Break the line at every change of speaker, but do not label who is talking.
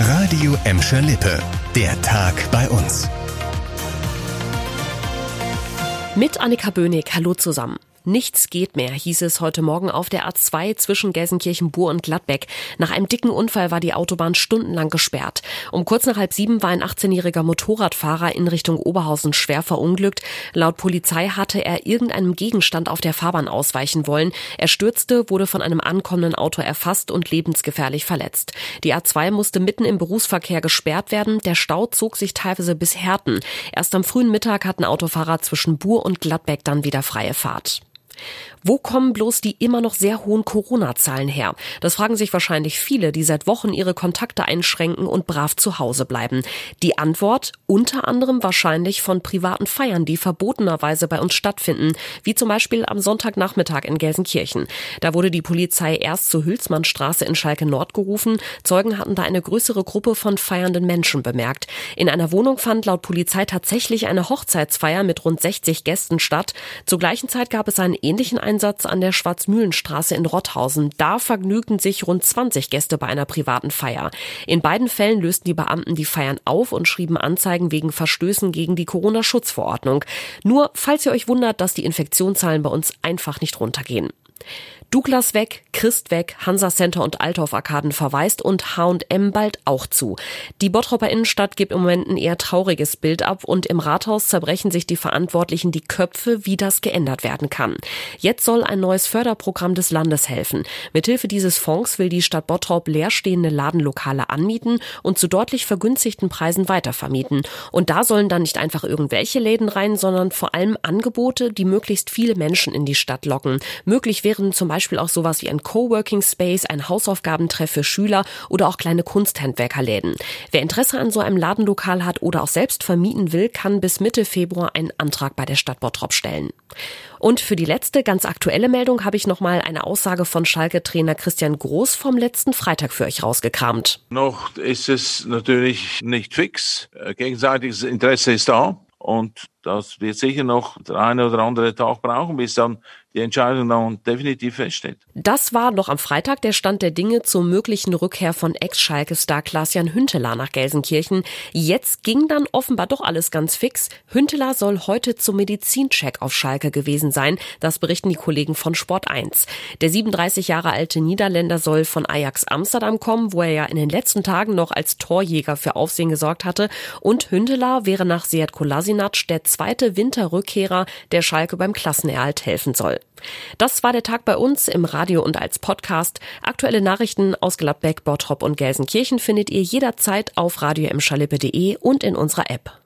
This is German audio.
Radio Emscher Lippe. Der Tag bei uns.
Mit Annika Böhnig, hallo zusammen. Nichts geht mehr, hieß es heute Morgen auf der A2 zwischen Gelsenkirchen-Bur und Gladbeck. Nach einem dicken Unfall war die Autobahn stundenlang gesperrt. Um kurz nach halb sieben war ein 18-jähriger Motorradfahrer in Richtung Oberhausen schwer verunglückt. Laut Polizei hatte er irgendeinem Gegenstand auf der Fahrbahn ausweichen wollen. Er stürzte, wurde von einem ankommenden Auto erfasst und lebensgefährlich verletzt. Die A2 musste mitten im Berufsverkehr gesperrt werden. Der Stau zog sich teilweise bis Herten. Erst am frühen Mittag hatten Autofahrer zwischen Bur und Gladbeck dann wieder freie Fahrt. Wo kommen bloß die immer noch sehr hohen Corona-Zahlen her? Das fragen sich wahrscheinlich viele, die seit Wochen ihre Kontakte einschränken und brav zu Hause bleiben. Die Antwort unter anderem wahrscheinlich von privaten Feiern, die verbotenerweise bei uns stattfinden, wie zum Beispiel am Sonntagnachmittag in Gelsenkirchen. Da wurde die Polizei erst zur Hülsmannstraße in Schalke Nord gerufen. Zeugen hatten da eine größere Gruppe von feiernden Menschen bemerkt. In einer Wohnung fand laut Polizei tatsächlich eine Hochzeitsfeier mit rund 60 Gästen statt. Zur gleichen Zeit gab es einen ähnlichen Einsatz an der Schwarzmühlenstraße in Rotthausen. Da vergnügten sich rund 20 Gäste bei einer privaten Feier. In beiden Fällen lösten die Beamten die Feiern auf und schrieben Anzeigen wegen Verstößen gegen die Corona-Schutzverordnung. Nur, falls ihr euch wundert, dass die Infektionszahlen bei uns einfach nicht runtergehen. Douglas weg, Christ weg, Hansa Center und Althoff Arkaden verweist und H&M bald auch zu. Die Bottropper Innenstadt gibt im Moment ein eher trauriges Bild ab und im Rathaus zerbrechen sich die Verantwortlichen die Köpfe, wie das geändert werden kann. Jetzt soll ein neues Förderprogramm des Landes helfen. Mithilfe dieses Fonds will die Stadt Bottrop leerstehende Ladenlokale anmieten und zu deutlich vergünstigten Preisen weitervermieten. Und da sollen dann nicht einfach irgendwelche Läden rein, sondern vor allem Angebote, die möglichst viele Menschen in die Stadt locken. Möglich wären zum Beispiel auch sowas wie ein Coworking Space, ein Hausaufgabentreff für Schüler oder auch kleine Kunsthandwerkerläden. Wer Interesse an so einem Ladenlokal hat oder auch selbst vermieten will, kann bis Mitte Februar einen Antrag bei der Stadt Bottrop stellen. Und für die letzte ganz aktuelle Meldung habe ich noch mal eine Aussage von Schalke-Trainer Christian Groß vom letzten Freitag für euch rausgekramt.
Noch ist es natürlich nicht fix. Gegenseitiges Interesse ist da. Und das wird sicher noch der eine oder andere Tag brauchen, bis dann die Entscheidung dann definitiv feststeht.
Das war noch am Freitag der Stand der Dinge zur möglichen Rückkehr von Ex-Schalke-Star Klaas-Jan Hünteler nach Gelsenkirchen. Jetzt ging dann offenbar doch alles ganz fix. Hünteler soll heute zum Medizincheck auf Schalke gewesen sein. Das berichten die Kollegen von Sport 1. Der 37 Jahre alte Niederländer soll von Ajax Amsterdam kommen, wo er ja in den letzten Tagen noch als Torjäger für Aufsehen gesorgt hatte. Und Hünteler wäre nach Seat Kolasinac der zweite Winterrückkehrer, der Schalke beim Klassenerhalt helfen soll. Das war der Tag bei uns im Radio und als Podcast. Aktuelle Nachrichten aus Gladbeck, Bottrop und Gelsenkirchen findet ihr jederzeit auf radio und in unserer App.